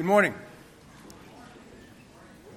Good morning.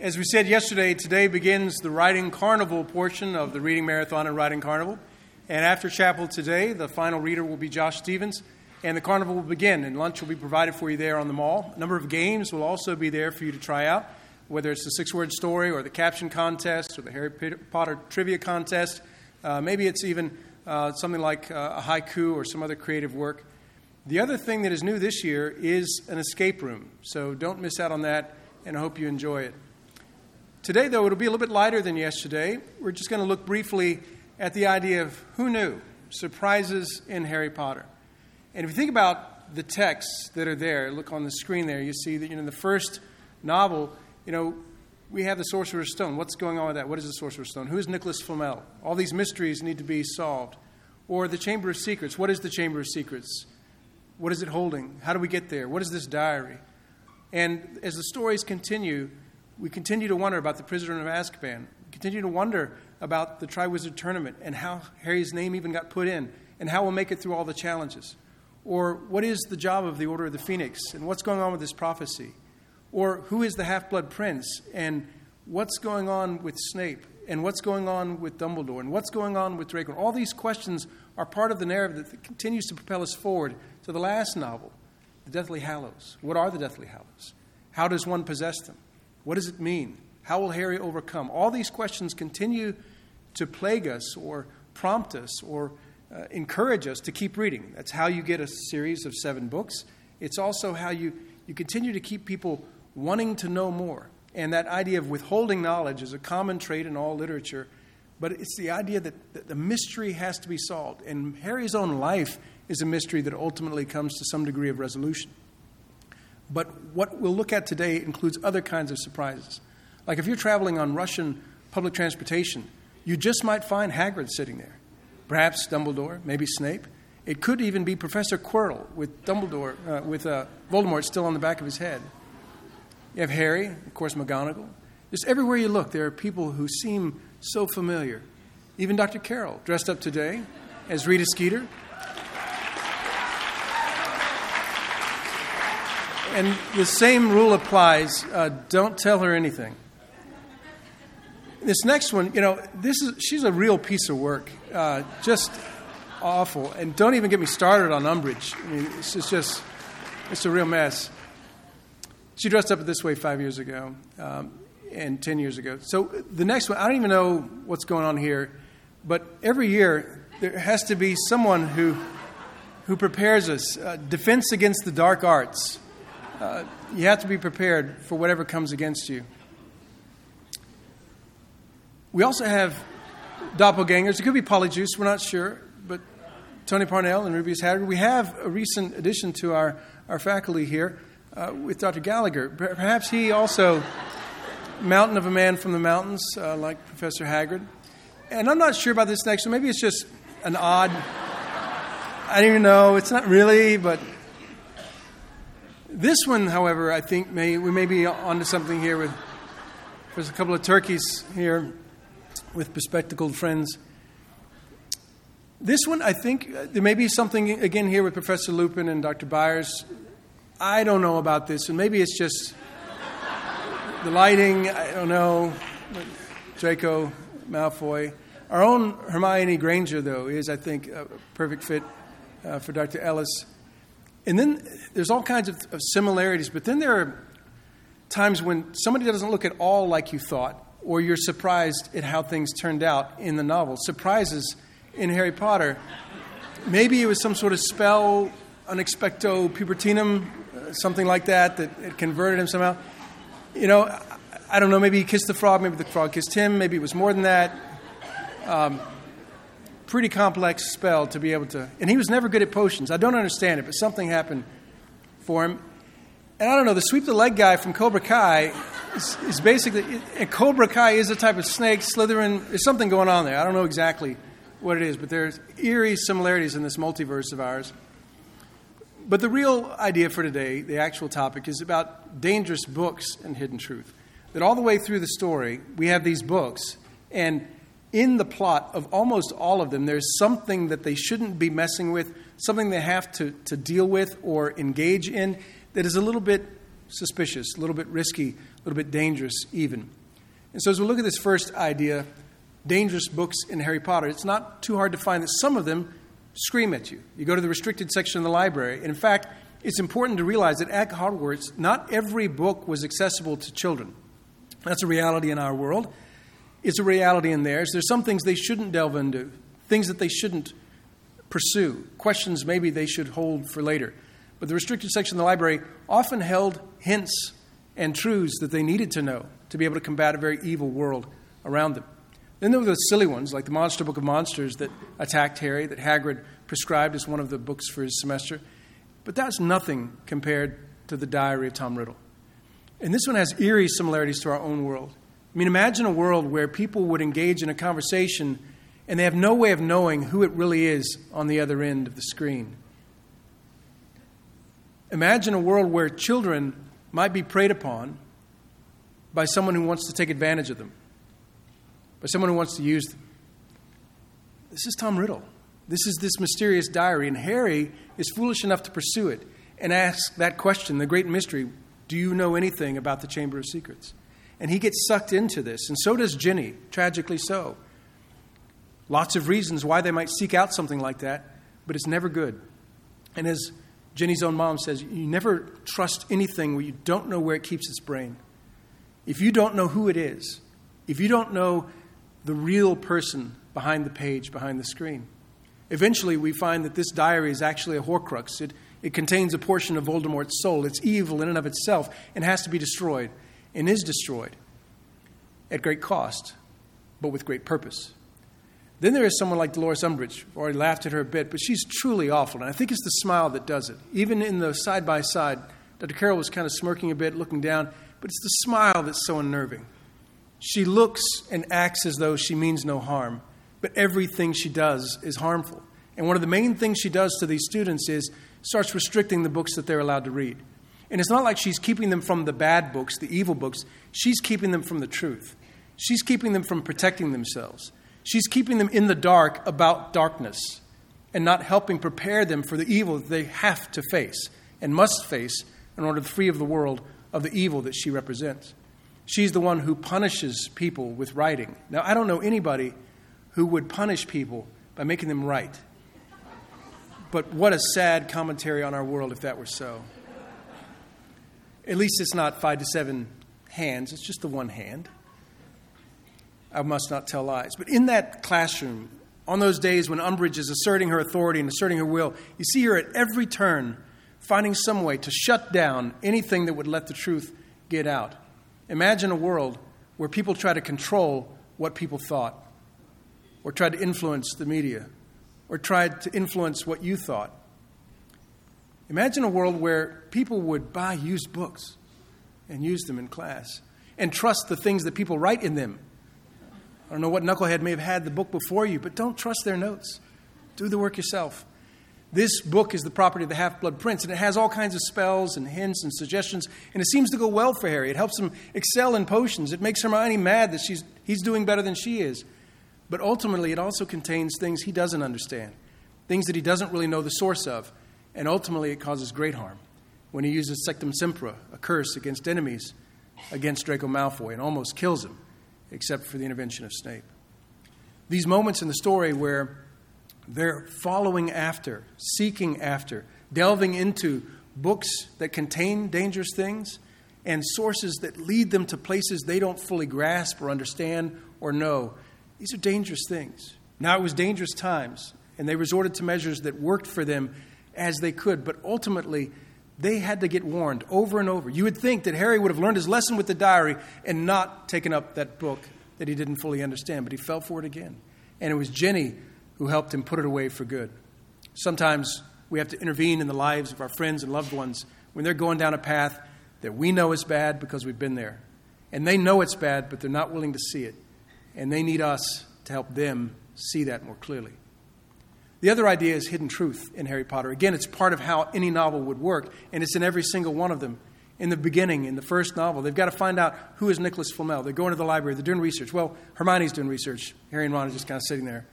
As we said yesterday, today begins the Writing Carnival portion of the Reading Marathon and Writing Carnival. And after chapel today, the final reader will be Josh Stevens, and the carnival will begin, and lunch will be provided for you there on the mall. A number of games will also be there for you to try out, whether it's the six word story or the caption contest or the Harry Potter trivia contest. Uh, maybe it's even uh, something like uh, a haiku or some other creative work. The other thing that is new this year is an escape room, so don't miss out on that, and I hope you enjoy it. Today, though, it'll be a little bit lighter than yesterday. We're just going to look briefly at the idea of who knew surprises in Harry Potter. And if you think about the texts that are there, look on the screen there, you see that you know, in the first novel, you know, we have the Sorcerer's Stone. What's going on with that? What is the Sorcerer's Stone? Who is Nicholas Flamel? All these mysteries need to be solved. Or the Chamber of Secrets. What is the Chamber of Secrets? What is it holding? How do we get there? What is this diary? And as the stories continue, we continue to wonder about the prisoner of Azkaban. We continue to wonder about the Triwizard Tournament and how Harry's name even got put in and how we'll make it through all the challenges. Or what is the job of the Order of the Phoenix and what's going on with this prophecy? Or who is the Half Blood Prince and what's going on with Snape and what's going on with Dumbledore and what's going on with Draco? All these questions are part of the narrative that continues to propel us forward to the last novel, The Deathly Hallows. What are the Deathly Hallows? How does one possess them? What does it mean? How will Harry overcome? All these questions continue to plague us or prompt us or uh, encourage us to keep reading. That's how you get a series of seven books. It's also how you, you continue to keep people wanting to know more. And that idea of withholding knowledge is a common trait in all literature, but it's the idea that the mystery has to be solved. And Harry's own life is a mystery that ultimately comes to some degree of resolution. But what we'll look at today includes other kinds of surprises. Like if you're traveling on Russian public transportation, you just might find Hagrid sitting there. Perhaps Dumbledore, maybe Snape. It could even be Professor Quirrell with Dumbledore, uh, with uh, Voldemort still on the back of his head. You have Harry, of course, McGonagall. Just everywhere you look, there are people who seem so familiar. Even Dr. Carroll, dressed up today as Rita Skeeter. And the same rule applies uh, don't tell her anything. This next one, you know, this is she's a real piece of work. Uh, just awful. And don't even get me started on Umbridge. I mean, it's just, it's a real mess. She dressed up this way five years ago um, and 10 years ago. So the next one, I don't even know what's going on here, but every year there has to be someone who, who prepares us. Uh, defense against the dark arts. Uh, you have to be prepared for whatever comes against you. We also have doppelgangers. It could be Polyjuice, we're not sure, but Tony Parnell and Rubeus Hagrid. We have a recent addition to our, our faculty here uh, with Dr. Gallagher. Perhaps he also, mountain of a man from the mountains, uh, like Professor Hagrid. And I'm not sure about this next one. Maybe it's just an odd. I don't even know. It's not really, but this one, however, I think may we may be onto something here with. There's a couple of turkeys here with bespectacled friends. This one, I think, uh, there may be something again here with Professor Lupin and Dr. Byers I don't know about this, and maybe it's just the lighting. I don't know. Draco Malfoy. Our own Hermione Granger, though, is, I think, a perfect fit uh, for Dr. Ellis. And then there's all kinds of, of similarities, but then there are times when somebody doesn't look at all like you thought, or you're surprised at how things turned out in the novel. Surprises in Harry Potter. Maybe it was some sort of spell, unexpecto pubertinum something like that, that it converted him somehow. You know, I don't know, maybe he kissed the frog, maybe the frog kissed him, maybe it was more than that. Um, pretty complex spell to be able to. And he was never good at potions. I don't understand it, but something happened for him. And I don't know, the sweep the leg guy from Cobra Kai is, is basically. And Cobra Kai is a type of snake, Slytherin. There's something going on there. I don't know exactly what it is, but there's eerie similarities in this multiverse of ours. But the real idea for today, the actual topic, is about dangerous books and hidden truth. That all the way through the story, we have these books, and in the plot of almost all of them, there's something that they shouldn't be messing with, something they have to, to deal with or engage in that is a little bit suspicious, a little bit risky, a little bit dangerous, even. And so, as we look at this first idea, dangerous books in Harry Potter, it's not too hard to find that some of them scream at you. You go to the restricted section of the library, in fact, it's important to realize that at Hogwarts, not every book was accessible to children. That's a reality in our world. It's a reality in theirs. There's some things they shouldn't delve into, things that they shouldn't pursue, questions maybe they should hold for later. But the restricted section of the library often held hints and truths that they needed to know to be able to combat a very evil world around them. Then there were the silly ones, like the Monster Book of Monsters that attacked Harry, that Hagrid prescribed as one of the books for his semester. But that's nothing compared to the Diary of Tom Riddle. And this one has eerie similarities to our own world. I mean, imagine a world where people would engage in a conversation and they have no way of knowing who it really is on the other end of the screen. Imagine a world where children might be preyed upon by someone who wants to take advantage of them by someone who wants to use them. This is Tom Riddle. This is this mysterious diary, and Harry is foolish enough to pursue it and ask that question, the great mystery Do you know anything about the Chamber of Secrets? And he gets sucked into this, and so does Ginny, tragically so. Lots of reasons why they might seek out something like that, but it's never good. And as Ginny's own mom says, you never trust anything where you don't know where it keeps its brain. If you don't know who it is, if you don't know the real person behind the page, behind the screen. Eventually, we find that this diary is actually a Horcrux. It, it contains a portion of Voldemort's soul. It's evil in and of itself and has to be destroyed, and is destroyed at great cost, but with great purpose. Then there is someone like Dolores Umbridge. I've already laughed at her a bit, but she's truly awful, and I think it's the smile that does it. Even in the side by side, Dr. Carroll was kind of smirking a bit, looking down, but it's the smile that's so unnerving. She looks and acts as though she means no harm, but everything she does is harmful. And one of the main things she does to these students is starts restricting the books that they're allowed to read. And it's not like she's keeping them from the bad books, the evil books. She's keeping them from the truth. She's keeping them from protecting themselves. She's keeping them in the dark about darkness and not helping prepare them for the evil that they have to face and must face in order to free of the world of the evil that she represents. She's the one who punishes people with writing. Now, I don't know anybody who would punish people by making them write. But what a sad commentary on our world if that were so. At least it's not five to seven hands, it's just the one hand. I must not tell lies. But in that classroom, on those days when Umbridge is asserting her authority and asserting her will, you see her at every turn finding some way to shut down anything that would let the truth get out. Imagine a world where people try to control what people thought, or tried to influence the media, or tried to influence what you thought. Imagine a world where people would buy used books and use them in class and trust the things that people write in them. I don't know what knucklehead may have had the book before you, but don't trust their notes. Do the work yourself. This book is the property of the Half Blood Prince, and it has all kinds of spells and hints and suggestions, and it seems to go well for Harry. It helps him excel in potions. It makes Hermione mad that she's, he's doing better than she is. But ultimately, it also contains things he doesn't understand, things that he doesn't really know the source of, and ultimately, it causes great harm when he uses Sectum Sempra, a curse against enemies, against Draco Malfoy, and almost kills him, except for the intervention of Snape. These moments in the story where they're following after, seeking after, delving into books that contain dangerous things and sources that lead them to places they don't fully grasp or understand or know. These are dangerous things. Now, it was dangerous times, and they resorted to measures that worked for them as they could, but ultimately, they had to get warned over and over. You would think that Harry would have learned his lesson with the diary and not taken up that book that he didn't fully understand, but he fell for it again. And it was Ginny who helped him put it away for good. Sometimes we have to intervene in the lives of our friends and loved ones when they're going down a path that we know is bad because we've been there. And they know it's bad, but they're not willing to see it. And they need us to help them see that more clearly. The other idea is hidden truth in Harry Potter. Again, it's part of how any novel would work, and it's in every single one of them. In the beginning, in the first novel, they've got to find out who is Nicholas Flamel. They're going to the library, they're doing research. Well, Hermione's doing research. Harry and Ron are just kind of sitting there.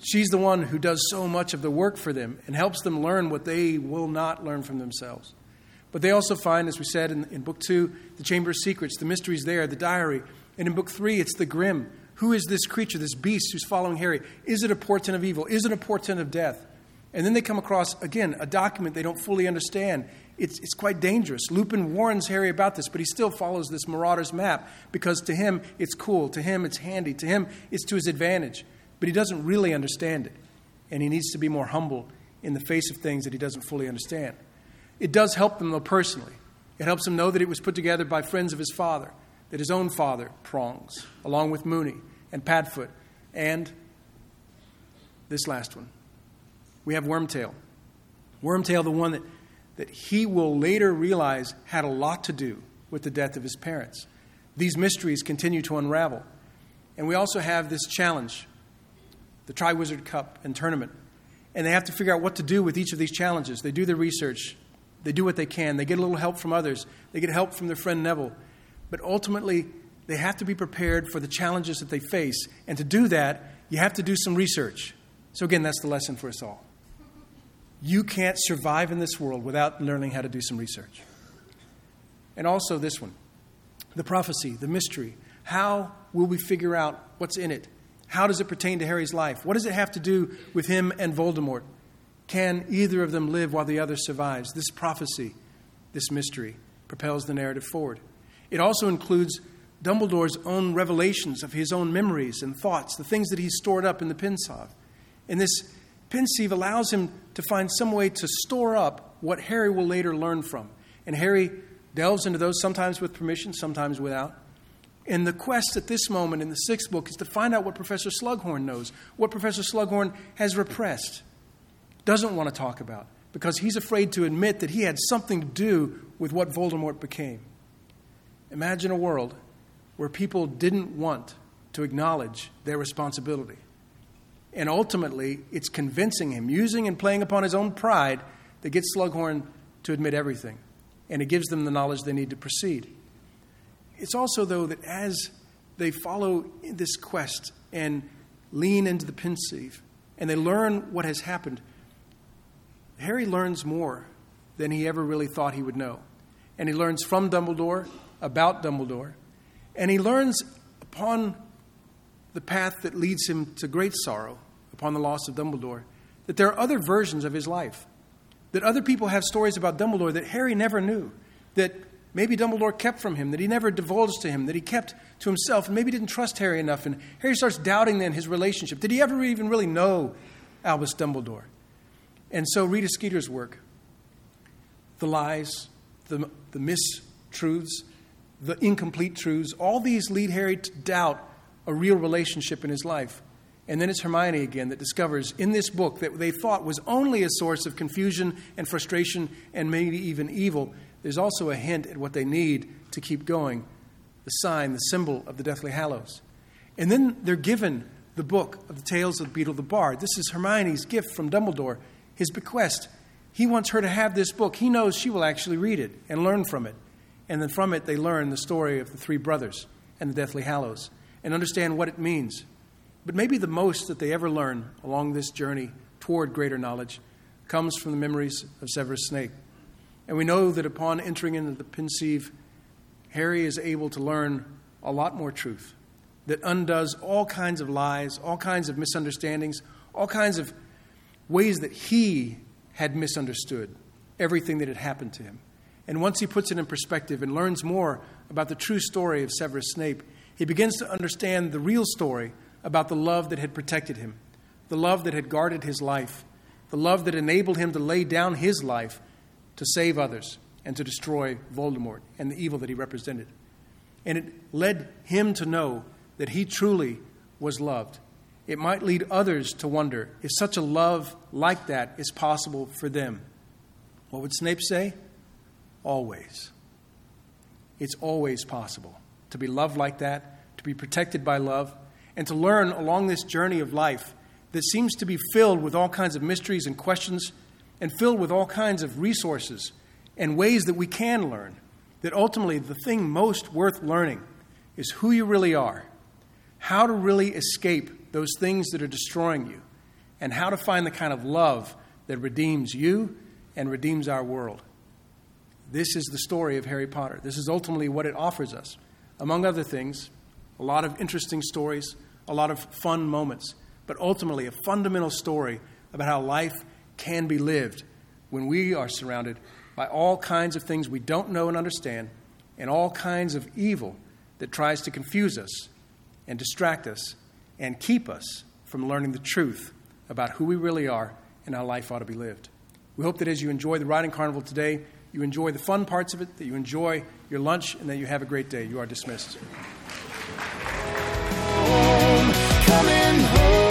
She's the one who does so much of the work for them and helps them learn what they will not learn from themselves. But they also find, as we said in, in book two, the Chamber of Secrets, the mysteries there, the diary. And in book three, it's the grim. Who is this creature, this beast who's following Harry? Is it a portent of evil? Is it a portent of death? And then they come across, again, a document they don't fully understand. It's, it's quite dangerous. Lupin warns Harry about this, but he still follows this marauder's map because to him it's cool, to him it's handy, to him it's to his advantage. But he doesn't really understand it. And he needs to be more humble in the face of things that he doesn't fully understand. It does help them, though, personally. It helps him know that it was put together by friends of his father, that his own father, Prongs, along with Moony and Padfoot, and this last one. We have Wormtail. Wormtail, the one that, that he will later realize had a lot to do with the death of his parents. These mysteries continue to unravel. And we also have this challenge the Triwizard Cup and tournament. And they have to figure out what to do with each of these challenges. They do their research, they do what they can. They get a little help from others. They get help from their friend Neville. But ultimately, they have to be prepared for the challenges that they face. And to do that, you have to do some research. So, again, that's the lesson for us all. You can't survive in this world without learning how to do some research. And also, this one the prophecy, the mystery. How will we figure out what's in it? How does it pertain to Harry's life? What does it have to do with him and Voldemort? Can either of them live while the other survives? This prophecy, this mystery, propels the narrative forward. It also includes Dumbledore's own revelations of his own memories and thoughts, the things that he's stored up in the Pensieve. And this Pensieve allows him to find some way to store up what Harry will later learn from. And Harry delves into those sometimes with permission, sometimes without. And the quest at this moment in the sixth book is to find out what Professor Slughorn knows, what Professor Slughorn has repressed doesn't want to talk about because he's afraid to admit that he had something to do with what Voldemort became. Imagine a world where people didn't want to acknowledge their responsibility. And ultimately, it's convincing him, using and playing upon his own pride, that gets Slughorn to admit everything. And it gives them the knowledge they need to proceed. It's also, though, that as they follow this quest and lean into the Pensieve and they learn what has happened, Harry learns more than he ever really thought he would know. And he learns from Dumbledore about Dumbledore. And he learns upon the path that leads him to great sorrow, upon the loss of Dumbledore, that there are other versions of his life. That other people have stories about Dumbledore that Harry never knew. That maybe Dumbledore kept from him, that he never divulged to him, that he kept to himself, and maybe didn't trust Harry enough. And Harry starts doubting then his relationship. Did he ever even really know Albus Dumbledore? And so Rita Skeeter's work, the lies, the, the mistruths, the incomplete truths, all these lead Harry to doubt a real relationship in his life. And then it's Hermione again that discovers in this book that they thought was only a source of confusion and frustration and maybe even evil. There's also a hint at what they need to keep going the sign, the symbol of the Deathly Hallows. And then they're given the book of the Tales of Beedle the Bard. This is Hermione's gift from Dumbledore his bequest. He wants her to have this book. He knows she will actually read it and learn from it. And then from it, they learn the story of the three brothers and the Deathly Hallows and understand what it means. But maybe the most that they ever learn along this journey toward greater knowledge comes from the memories of Severus Snape. And we know that upon entering into the Pensieve, Harry is able to learn a lot more truth that undoes all kinds of lies, all kinds of misunderstandings, all kinds of ways that he had misunderstood everything that had happened to him. And once he puts it in perspective and learns more about the true story of Severus Snape, he begins to understand the real story about the love that had protected him, the love that had guarded his life, the love that enabled him to lay down his life to save others and to destroy Voldemort and the evil that he represented. And it led him to know that he truly was loved it might lead others to wonder if such a love like that is possible for them. What would Snape say? Always. It's always possible to be loved like that, to be protected by love, and to learn along this journey of life that seems to be filled with all kinds of mysteries and questions and filled with all kinds of resources and ways that we can learn. That ultimately, the thing most worth learning is who you really are, how to really escape those things that are destroying you, and how to find the kind of love that redeems you and redeems our world. This is the story of Harry Potter. This is ultimately what it offers us. Among other things, a lot of interesting stories, a lot of fun moments, but ultimately a fundamental story about how life can be lived when we are surrounded by all kinds of things we don't know and understand and all kinds of evil that tries to confuse us and distract us and keep us from learning the truth about who we really are and how life ought to be lived. We hope that as you enjoy the Writing Carnival today, you enjoy the fun parts of it, that you enjoy your lunch, and that you have a great day. You are dismissed coming home.